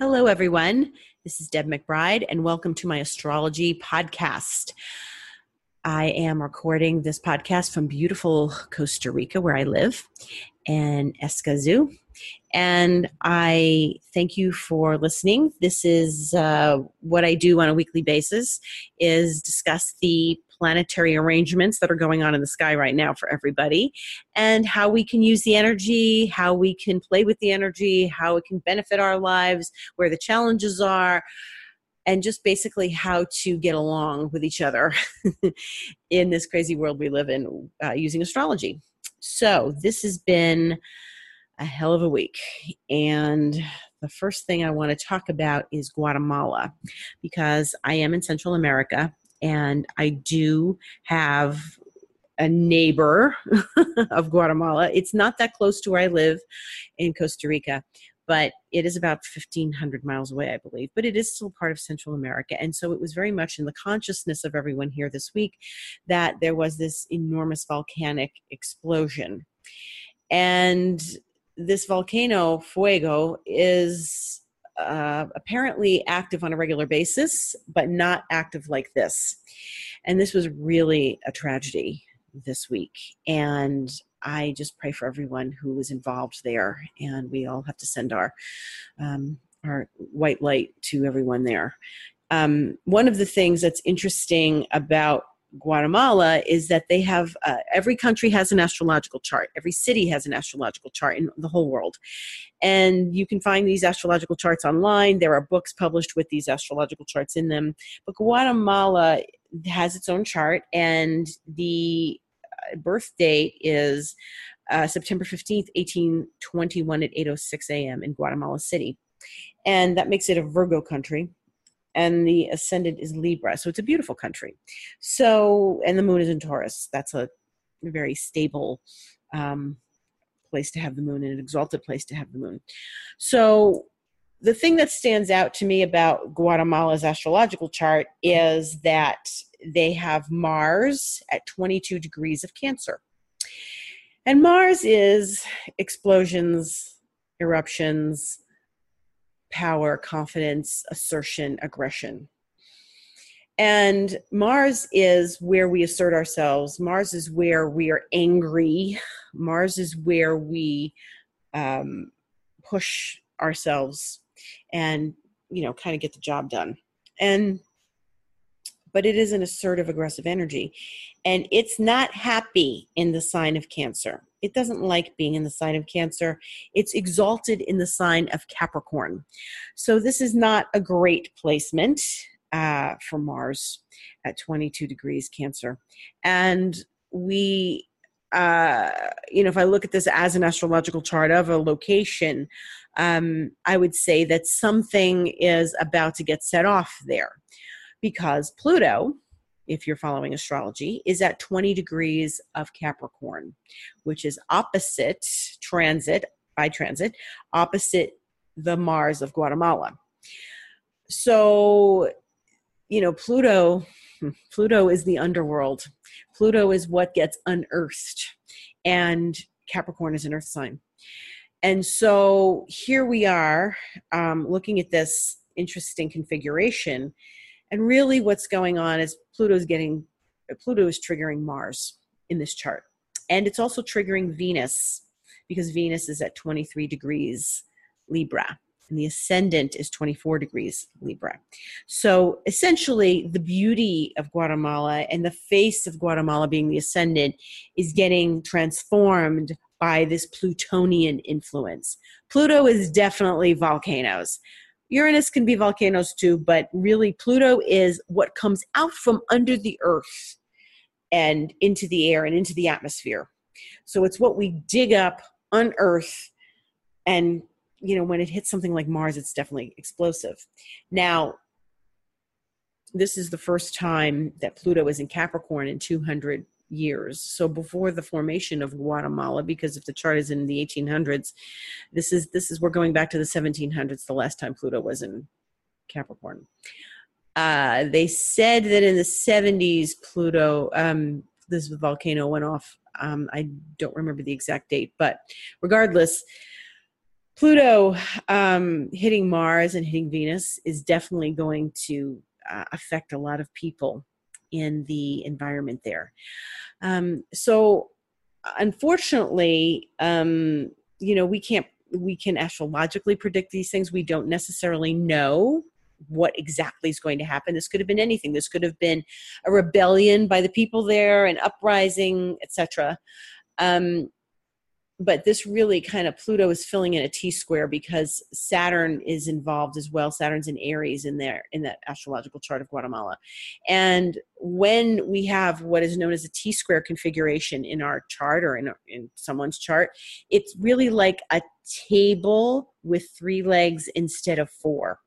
Hello, everyone. This is Deb McBride, and welcome to my astrology podcast. I am recording this podcast from beautiful Costa Rica, where I live, and Escazú. And I thank you for listening. This is uh, what I do on a weekly basis: is discuss the planetary arrangements that are going on in the sky right now for everybody, and how we can use the energy, how we can play with the energy, how it can benefit our lives, where the challenges are and just basically how to get along with each other in this crazy world we live in uh, using astrology. So, this has been a hell of a week. And the first thing I want to talk about is Guatemala because I am in Central America and I do have a neighbor of Guatemala. It's not that close to where I live in Costa Rica, but it is about 1500 miles away i believe but it is still part of central america and so it was very much in the consciousness of everyone here this week that there was this enormous volcanic explosion and this volcano fuego is uh, apparently active on a regular basis but not active like this. And this was really a tragedy this week. And I just pray for everyone who was involved there, and we all have to send our um, our white light to everyone there. Um, one of the things that's interesting about Guatemala is that they have uh, every country has an astrological chart. Every city has an astrological chart in the whole world. And you can find these astrological charts online. There are books published with these astrological charts in them. But Guatemala has its own chart, and the birth date is uh, September 15th, 1821 at 8.06 a.m. in Guatemala City. And that makes it a Virgo country. And the ascendant is Libra. So it's a beautiful country. So, and the moon is in Taurus. That's a very stable um, place to have the moon and an exalted place to have the moon. So the thing that stands out to me about Guatemala's astrological chart is that they have Mars at 22 degrees of Cancer. And Mars is explosions, eruptions, power, confidence, assertion, aggression. And Mars is where we assert ourselves. Mars is where we are angry. Mars is where we um, push ourselves and, you know, kind of get the job done. And but it is an assertive, aggressive energy. And it's not happy in the sign of Cancer. It doesn't like being in the sign of Cancer. It's exalted in the sign of Capricorn. So this is not a great placement uh, for Mars at 22 degrees Cancer. And we uh, you know, if I look at this as an astrological chart of a location, um, I would say that something is about to get set off there because Pluto, if you're following astrology, is at 20 degrees of Capricorn, which is opposite transit, by transit, opposite the Mars of Guatemala. So, you know, Pluto, Pluto is the underworld. Pluto is what gets unearthed, and Capricorn is an earth sign. And so here we are um, looking at this interesting configuration and really, what's going on is Pluto's getting Pluto is triggering Mars in this chart, and it's also triggering Venus because Venus is at 23 degrees Libra and the ascendant is 24 degrees Libra. So essentially, the beauty of Guatemala and the face of Guatemala being the ascendant is getting transformed by this Plutonian influence. Pluto is definitely volcanoes. Uranus can be volcanoes too, but really Pluto is what comes out from under the earth and into the air and into the atmosphere. So it's what we dig up, unearth, and you know, when it hits something like Mars, it's definitely explosive. Now, this is the first time that Pluto is in Capricorn in 200 years. So before the formation of Guatemala, because if the chart is in the 1800s, this is this is we're going back to the 1700s. The last time Pluto was in Capricorn. Uh, they said that in the 70s, Pluto, um, this volcano went off. Um, I don't remember the exact date, but regardless, Pluto um, hitting Mars and hitting Venus is definitely going to uh, affect a lot of people in the environment there. Um, so, unfortunately, um, you know, we can't we can astrologically predict these things. We don't necessarily know what exactly is going to happen. This could have been anything. This could have been a rebellion by the people there, an uprising, etc. Um, but this really kind of Pluto is filling in a T square because Saturn is involved as well. Saturn's in Aries in there in that astrological chart of Guatemala. And when we have what is known as a T square configuration in our chart or in, in someone's chart, it's really like a table with three legs instead of four.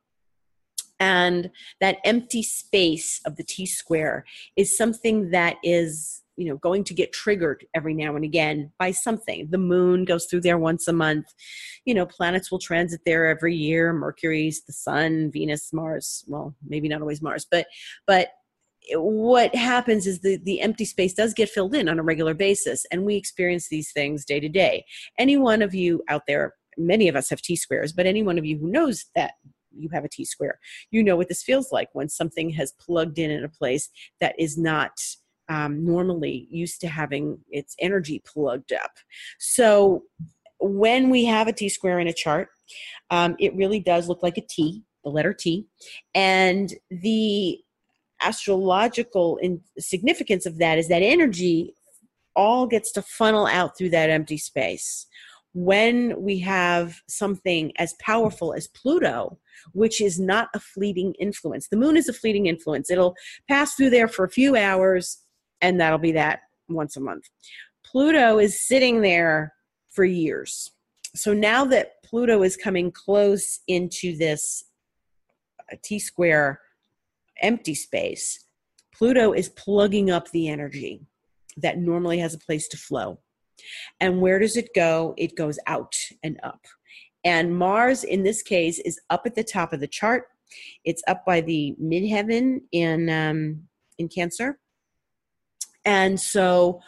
And that empty space of the T square is something that is you know going to get triggered every now and again by something. The moon goes through there once a month. You know planets will transit there every year. Mercury's the sun venus mars. Well maybe not always mars but but what happens is the, the empty space does get filled in on a regular basis and we experience these things day to day. Any one of you out there many of us have t squares but any one of you who knows that you have a t square you know what this feels like when something has plugged in in a place that is not um, normally used to having its energy plugged up. So when we have a T square in a chart, um, it really does look like a T, the letter T. And the astrological in- significance of that is that energy all gets to funnel out through that empty space. When we have something as powerful as Pluto, which is not a fleeting influence, the moon is a fleeting influence. It'll pass through there for a few hours and that'll be that once a month. Pluto is sitting there for years. So now that Pluto is coming close into this uh, T square empty space, Pluto is plugging up the energy that normally has a place to flow. And where does it go? It goes out and up. And Mars, in this case, is up at the top of the chart. It's up by the midheaven in um, in Cancer, and so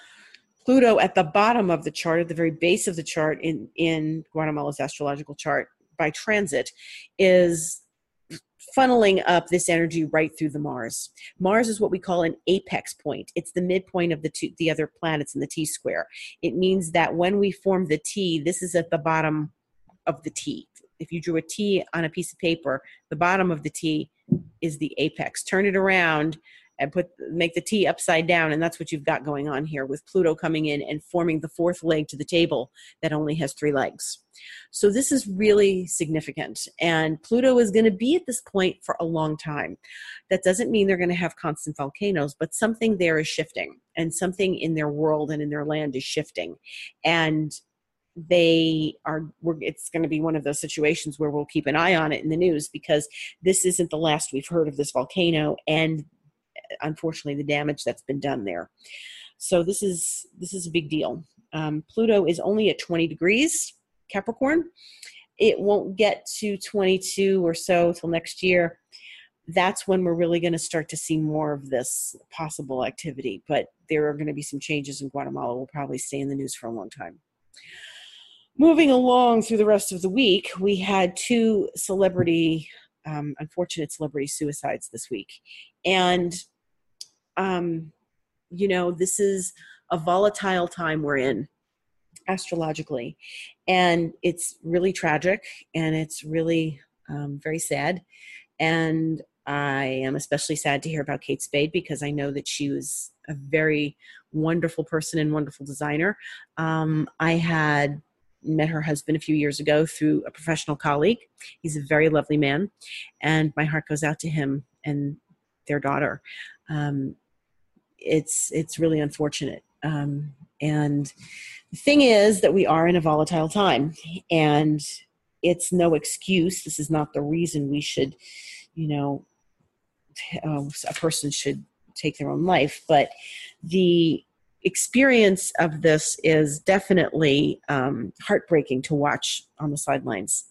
Pluto at the bottom of the chart, at the very base of the chart in, in Guatemala's astrological chart by transit, is funneling up this energy right through the Mars. Mars is what we call an apex point. It's the midpoint of the two, the other planets in the T square. It means that when we form the T, this is at the bottom of the T. If you drew a T on a piece of paper, the bottom of the T is the apex. Turn it around, and put make the T upside down, and that's what you've got going on here with Pluto coming in and forming the fourth leg to the table that only has three legs. So this is really significant, and Pluto is going to be at this point for a long time. That doesn't mean they're going to have constant volcanoes, but something there is shifting, and something in their world and in their land is shifting, and they are it's going to be one of those situations where we'll keep an eye on it in the news because this isn't the last we've heard of this volcano and unfortunately the damage that's been done there. So this is this is a big deal. Um, Pluto is only at 20 degrees Capricorn. It won't get to 22 or so till next year. That's when we're really going to start to see more of this possible activity. But there are going to be some changes in Guatemala. We'll probably stay in the news for a long time. Moving along through the rest of the week, we had two celebrity, um, unfortunate celebrity suicides this week. And um, you know, this is a volatile time we're in astrologically. And it's really tragic and it's really um, very sad. And I am especially sad to hear about Kate Spade because I know that she was a very wonderful person and wonderful designer. Um, I had met her husband a few years ago through a professional colleague. He's a very lovely man, and my heart goes out to him and their daughter. Um, it's it's really unfortunate. Um, and the thing is that we are in a volatile time, and it's no excuse. This is not the reason we should, you know, uh, a person should take their own life. But the experience of this is definitely um, heartbreaking to watch on the sidelines.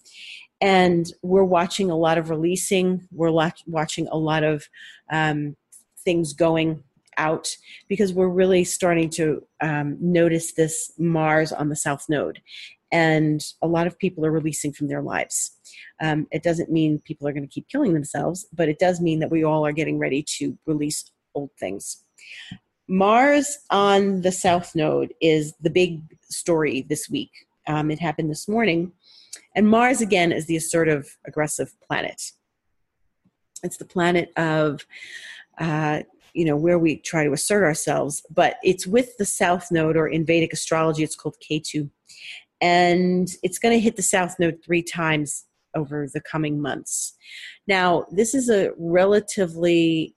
And we're watching a lot of releasing, we're watching a lot of um, things going out because we're really starting to um, notice this Mars on the South Node. And a lot of people are releasing from their lives. Um, it doesn't mean people are going to keep killing themselves, but it does mean that we all are getting ready to release old things. Mars on the South Node is the big story this week. Um, it happened this morning. And Mars, again, is the assertive, aggressive planet. It's the planet of, uh, you know, where we try to assert ourselves, but it's with the South Node, or in Vedic astrology, it's called Ketu. And it's going to hit the South Node three times over the coming months. Now, this is a relatively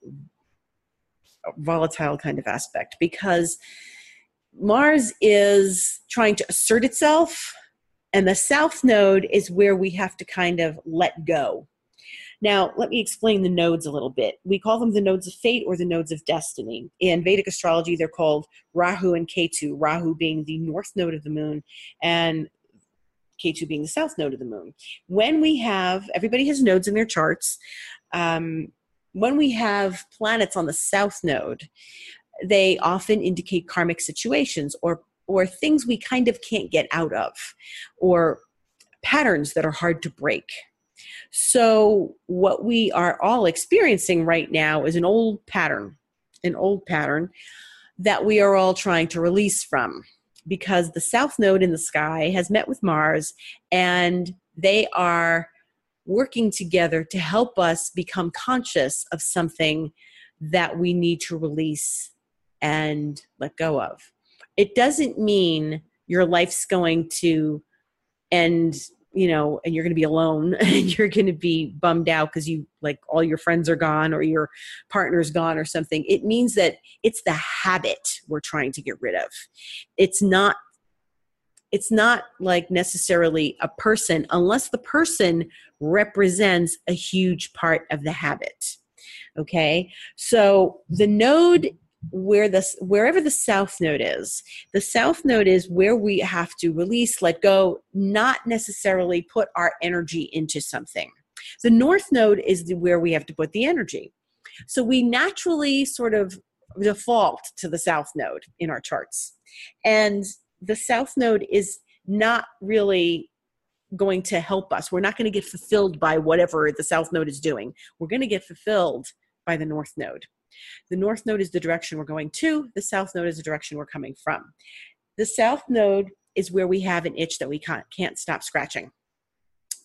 volatile kind of aspect because Mars is trying to assert itself, and the South Node is where we have to kind of let go. Now, let me explain the nodes a little bit. We call them the nodes of fate or the nodes of destiny. In Vedic astrology, they're called Rahu and Ketu, Rahu being the north node of the moon, and Ketu being the south node of the moon. When we have, everybody has nodes in their charts. Um, when we have planets on the south node, they often indicate karmic situations or or things we kind of can't get out of or patterns that are hard to break. So what we are all experiencing right now is an old pattern, an old pattern that we are all trying to release from because the south node in the sky has met with Mars and they are working together to help us become conscious of something that we need to release and let go of. It doesn't mean your life's going to end, you know, and you're going to be alone and you're going to be bummed out because you like all your friends are gone or your partner's gone or something. It means that it's the habit we're trying to get rid of. It's not it's not like necessarily a person unless the person represents a huge part of the habit okay? So the node where this wherever the south node is the south node is where we have to release let go not necessarily put our energy into something. The north node is the, where we have to put the energy. So we naturally sort of default to the south node in our charts. And the south node is not really going to help us. We're not going to get fulfilled by whatever the south node is doing. We're going to get fulfilled by the north node. The north node is the direction we're going to, the south node is the direction we're coming from. The south node is where we have an itch that we can't, can't stop scratching.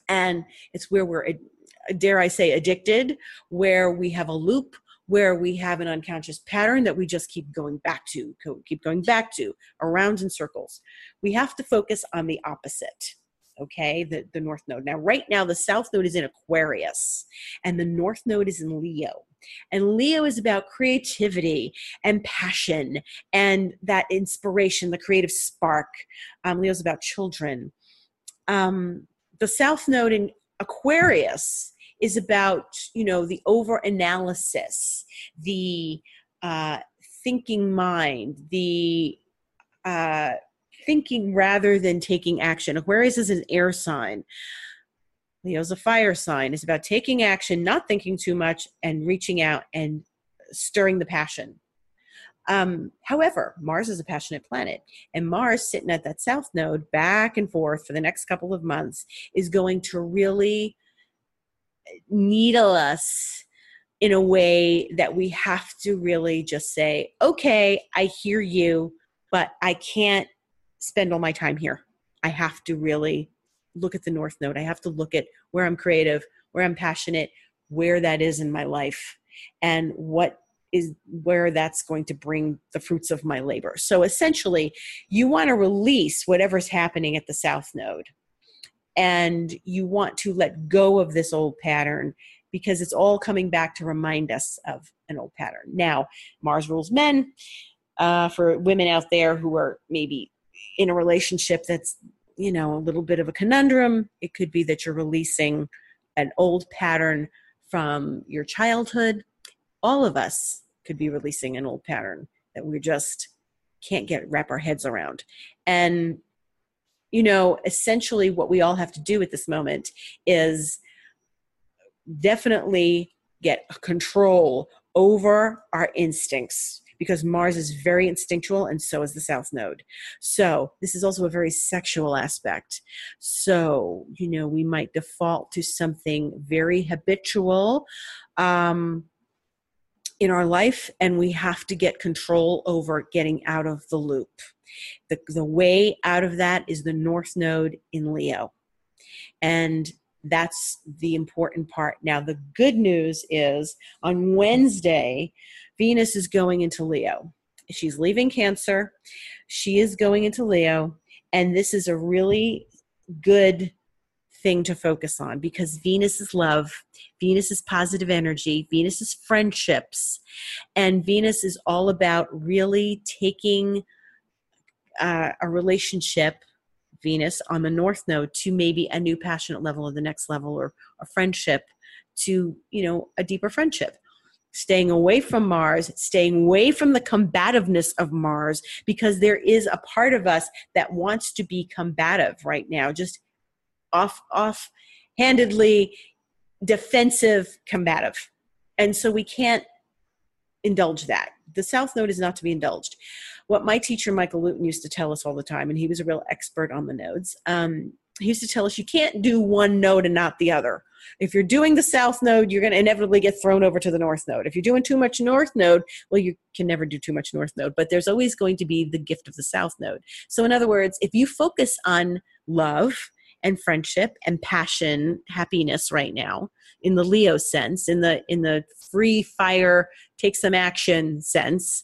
And it's where we're, dare I say, addicted, where we have a loop where we have an unconscious pattern that we just keep going back to, keep going back to, around in circles. We have to focus on the opposite okay? The, the north node. Now right now the south node is in aquarius and the north node is in leo. And leo is about creativity and passion and that inspiration the creative spark. Um, leo's about children. Um, the south node in aquarius is about you know the over analysis the uh, thinking mind the uh, thinking rather than taking action. Aquarius is an air sign? Leo's a fire sign. It's about taking action not thinking too much and reaching out and stirring the passion. Um, however, Mars is a passionate planet, and Mars sitting at that south node back and forth for the next couple of months is going to really needle us in a way that we have to really just say, okay, I hear you, but I can't spend all my time here. I have to really look at the North Node. I have to look at where I'm creative, where I'm passionate, where that is in my life, and what is where that's going to bring the fruits of my labor. So essentially, you want to release whatever's happening at the South Node and you want to let go of this old pattern because it's all coming back to remind us of an old pattern. Now, Mars rules men. Uh, for women out there who are maybe in a relationship that's you know, a little bit of a conundrum. It could be that you're releasing an old pattern from your childhood. All of us could be releasing an old pattern that we just can't get wrap our heads around. And you know, essentially what we all have to do at this moment is definitely get control over our instincts because Mars is very instinctual and so is the South Node. So, this is also a very sexual aspect. So, you know, we might default to something very habitual um, in our life, and we have to get control over getting out of the loop. The, the way out of that is the North Node in Leo. And that's the important part. Now, the good news is on Wednesday, Venus is going into Leo. She's leaving Cancer. She is going into Leo. And this is a really good thing to focus on because Venus is love, Venus is positive energy, Venus is friendships, and Venus is all about really taking uh, a relationship Venus on the North Node to maybe a new passionate level or the next level or a friendship to, you know, a deeper friendship. Staying away from Mars, staying away from the combativeness of Mars, because there is a part of us that wants to be combative right now, just off off handedly defensive combative. And so we can't indulge that. The South Node is not to be indulged what my teacher Michael Lutin used to tell us all the time, and he was a real expert on the nodes. Um, he used to tell us you can't do one node and not the other. If you're doing the south node, you're going to inevitably get thrown over to the north node. If you're doing too much north node, well, you can never do too much north node, but there's always going to be the gift of the south node. So, in other words, if you focus on love and friendship and passion, happiness right now, in the Leo sense, in the in the free fire, take some action sense,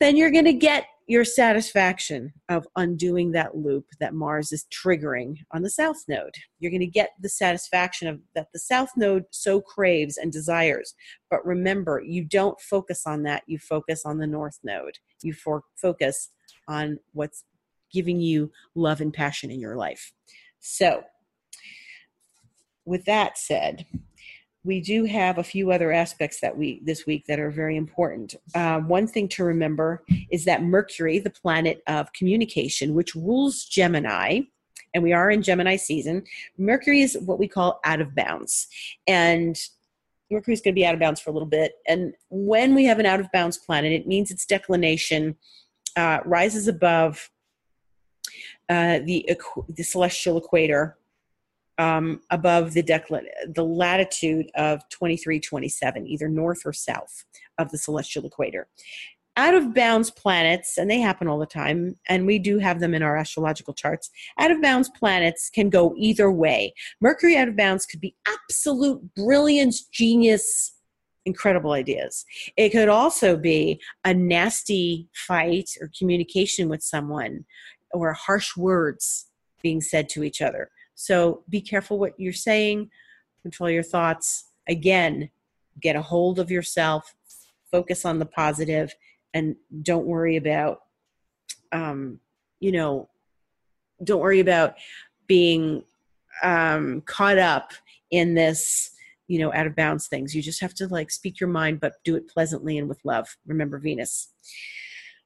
then you're going to get your satisfaction of undoing that loop that Mars is triggering on the South Node. You're going to get the satisfaction of that the South Node so craves and desires. But remember, you don't focus on that. You focus on the North Node. You for- focus on what's giving you love and passion in your life. So, with that said, we do have a few other aspects that we this week that are very important. Uh, one thing to remember is that Mercury, the planet of communication, which rules Gemini, and we are in Gemini season, Mercury is what we call out of bounds, and Mercury is going to be out of bounds for a little bit. And when we have an out of bounds planet, it means its declination uh, rises above uh, the the celestial equator um, above the, decla- the latitude of 2327, either north or south of the celestial equator. Out of bounds planets, and they happen all the time, and we do have them in our astrological charts. Out of bounds planets can go either way. Mercury out of bounds could be absolute brilliance, genius, incredible ideas. It could also be a nasty fight or communication with someone or harsh words being said to each other. So be careful what you're saying, control your thoughts. Again, get a hold of yourself, focus on the positive, and don't worry about, um, you know, don't worry about being um, caught up in this you know out of bounds things you just have to like speak your mind but do it pleasantly and with love remember venus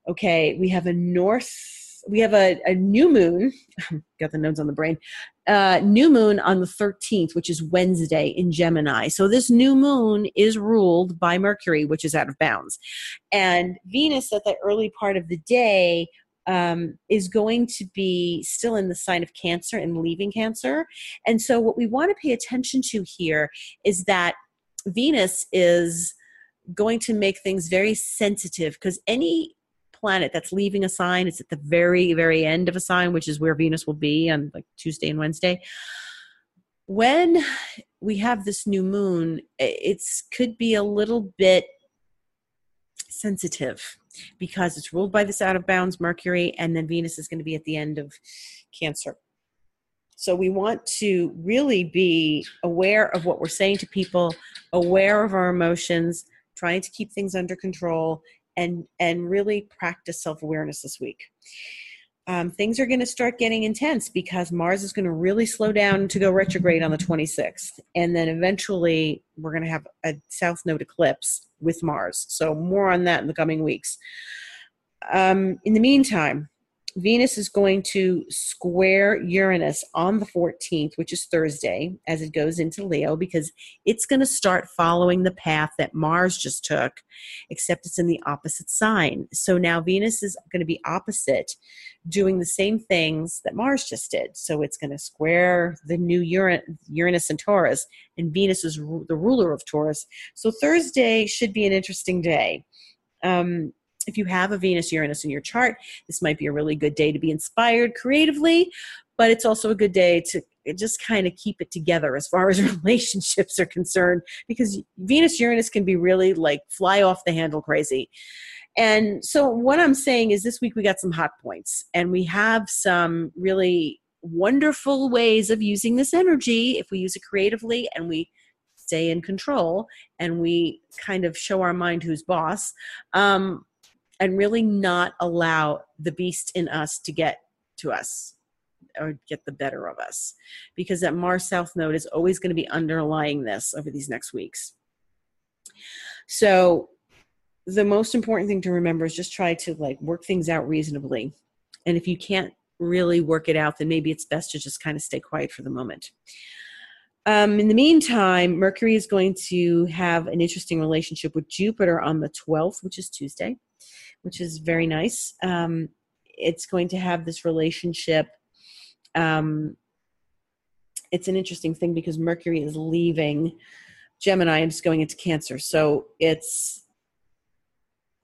okay we have a north we have a, a new moon got the nodes on the brain uh, new moon on the 13th which is wednesday in gemini. So this new moon is ruled by mercury which is out of bounds. And venus at the early part of the day um, is going to be still in the sign of cancer and leaving cancer. And so what we want to pay attention to here is that venus is going to make things very sensitive because any planet that's leaving a sign. It's at the very, very end of a sign, which is where Venus will be on like Tuesday and Wednesday. When we have this new moon, it's could be a little bit sensitive because it's ruled by this out of bounds Mercury, and then Venus is going to be at the end of Cancer. So we want to really be aware of what we're saying to people, aware of our emotions, trying to keep things under control, and and really practice self-awareness this week um, things are going to start getting intense because Mars is going to really slow down to go retrograde on the 26th. And then eventually we're going to have a South Node eclipse with Mars. So, more on that in the coming weeks. Um, in the meantime, Venus is going to square Uranus on the 14th, which is Thursday, as it goes into Leo, because it's going to start following the path that Mars just took, except it's in the opposite sign. So now Venus is going to be opposite, doing the same things that Mars just did. So it's going to square the new Uranus and Taurus, and Venus is the ruler of Taurus. So Thursday should be an interesting day. Um, if you have a Venus Uranus in your chart, this might be a really good day to be inspired creatively, but it's also a good day to just kind of keep it together as far as relationships are concerned because Venus Uranus can be really like fly off the handle crazy. And so, what I'm saying is, this week we got some hot points, and we have some really wonderful ways of using this energy if we use it creatively and we stay in control and we kind of show our mind who's boss. Um, and really not allow the beast in us to get to us or get the better of us because that Mars South node is always going to be underlying this over these next weeks. So the most important thing to remember is just try to like work things out reasonably. And if you can't really work it out, then maybe it's best to just kind of stay quiet for the moment. Um, in the meantime, Mercury is going to have an interesting relationship with Jupiter on the 12th, which is Tuesday which is very nice. Um, it's going to have this relationship. Um, it's an interesting thing because Mercury is leaving Gemini and it's going into Cancer. So it's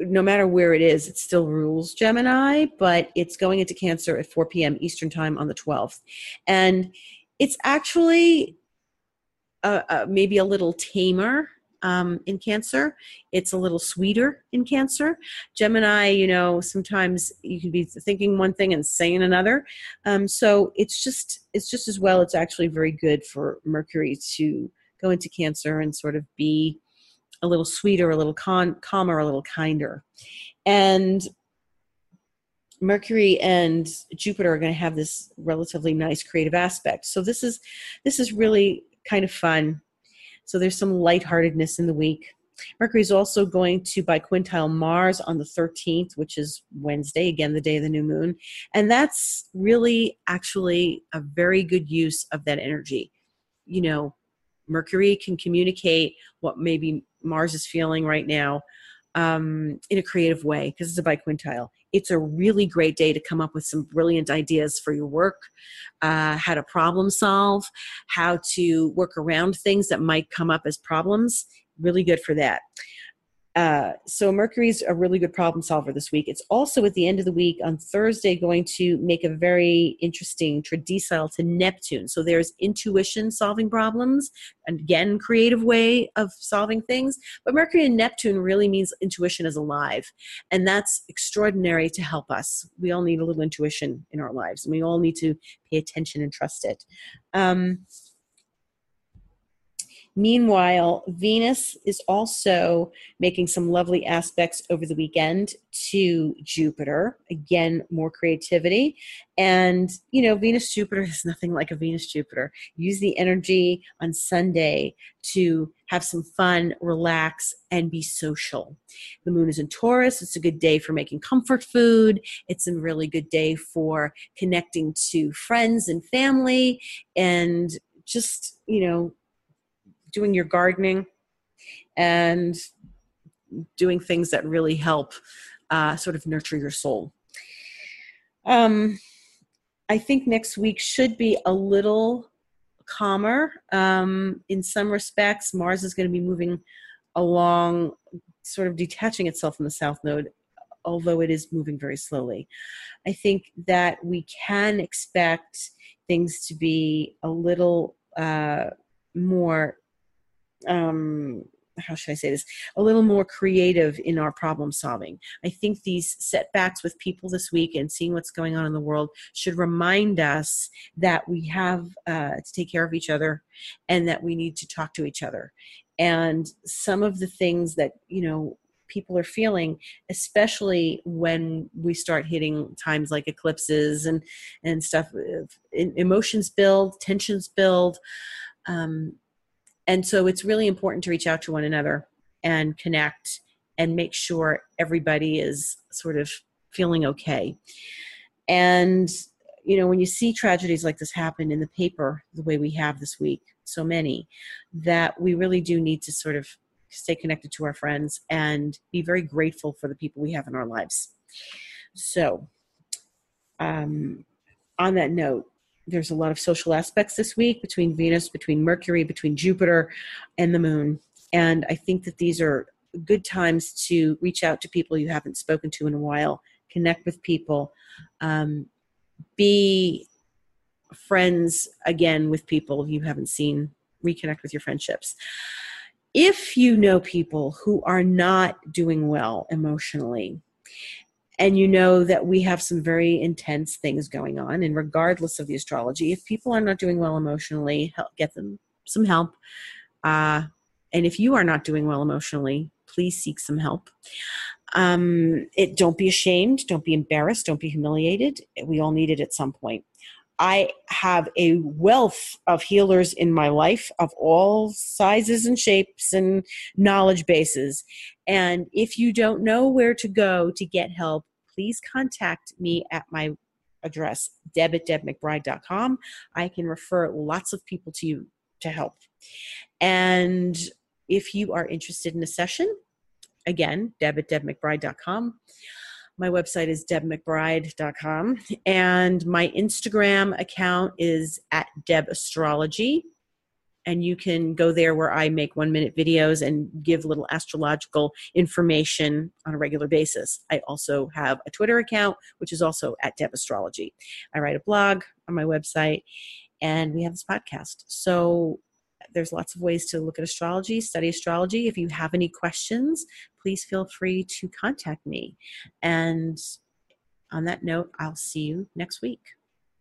no matter where it is, it still rules Gemini, but it's going into Cancer at 4 p.m. Eastern Time on the 12th. And it's actually uh, uh, maybe a little tamer um, in Cancer. It's a little sweeter in Cancer. Gemini, you know, sometimes you can be thinking one thing and saying another. Um, so it's just it's just as well. It's actually very good for Mercury to go into Cancer and sort of be a little sweeter, a little con- calmer, a little kinder, and. Mercury and Jupiter are going to have this relatively nice creative aspect. So this is this is really kind of fun so there's some lightheartedness in the week. Mercury is also going to biquintile Mars on the 13th, which is Wednesday, again, the day of the new moon. And that's really actually a very good use of that energy. You know, Mercury can communicate what maybe Mars is feeling right now um, in a creative way because it's a biquintile it's a really great day to come up with some brilliant ideas for your work, uh, how to problem solve, how to work around things that might come up as problems. Really good for that. Uh, so Mercury's a really good problem solver this week. It's also at the end of the week on Thursday going to make a very interesting tridecile to Neptune. So there's intuition solving problems, and again, creative way of solving things. But Mercury and Neptune really means intuition is alive, and that's extraordinary to help us. We all need a little intuition in our lives, and we all need to pay attention and trust it. Um, Meanwhile, Venus is also making some lovely aspects over the weekend to Jupiter. Again, more creativity. And, you know, Venus Jupiter is nothing like a Venus Jupiter. Use the energy on Sunday to have some fun, relax, and be social. The moon is in Taurus. It's a good day for making comfort food. It's a really good day for connecting to friends and family and just, you know, doing your gardening and doing things that really help uh, sort of nurture your soul. Um, I think next week should be a little calmer. Um, in some respects, Mars is going to be moving along, sort of detaching itself from the South Node, although it is moving very slowly. I think that we can expect things to be a little uh, more um, how should I say this, a little more creative in our problem solving. I think these setbacks with people this week and seeing what's going on in the world should remind us that we have uh, to take care of each other and that we need to talk to each other. And some of the things that, you know, people are feeling, especially when we start hitting times like eclipses and and stuff. Emotions build, tensions build, um, and so it's really important to reach out to one another and connect and make sure everybody is sort of feeling okay. And you know, when you see tragedies like this happen in the paper the way we have this week, so many, that we really do need to sort of stay connected to our friends and be very grateful for the people we have in our lives. So, um, on that note, there's a lot of social aspects this week between Venus, between Mercury, between Jupiter, and the moon. And I think that these are good times to reach out to people you haven't spoken to in a while, connect with people, um, be friends again with people you haven't seen, reconnect with your friendships. If you know people who are not doing well emotionally, and you know that we have some very intense things going on, and regardless of the astrology, if people are not doing well emotionally, help, get them some help. Uh, and if you are not doing well emotionally, please seek some help. Um, it don't be ashamed, don't be embarrassed, don't be humiliated. We all need it at some point. I have a wealth of healers in my life of all sizes and shapes and knowledge bases. And if you don't know where to go to get help, please contact me at my address, deb at debmcbride.com. I can refer lots of people to you to help. And if you are interested in a session, again, deb at debmcbride.com. My website is debmcbride.com. And my Instagram account is at debastrology. And you can go there where I make one minute videos and give little astrological information on a regular basis. I also have a Twitter account, which is also at debastrology. I write a blog on my website, and we have this podcast. So there's lots of ways to look at astrology, study astrology. If you have any questions, please feel free to contact me. And on that note, I'll see you next week.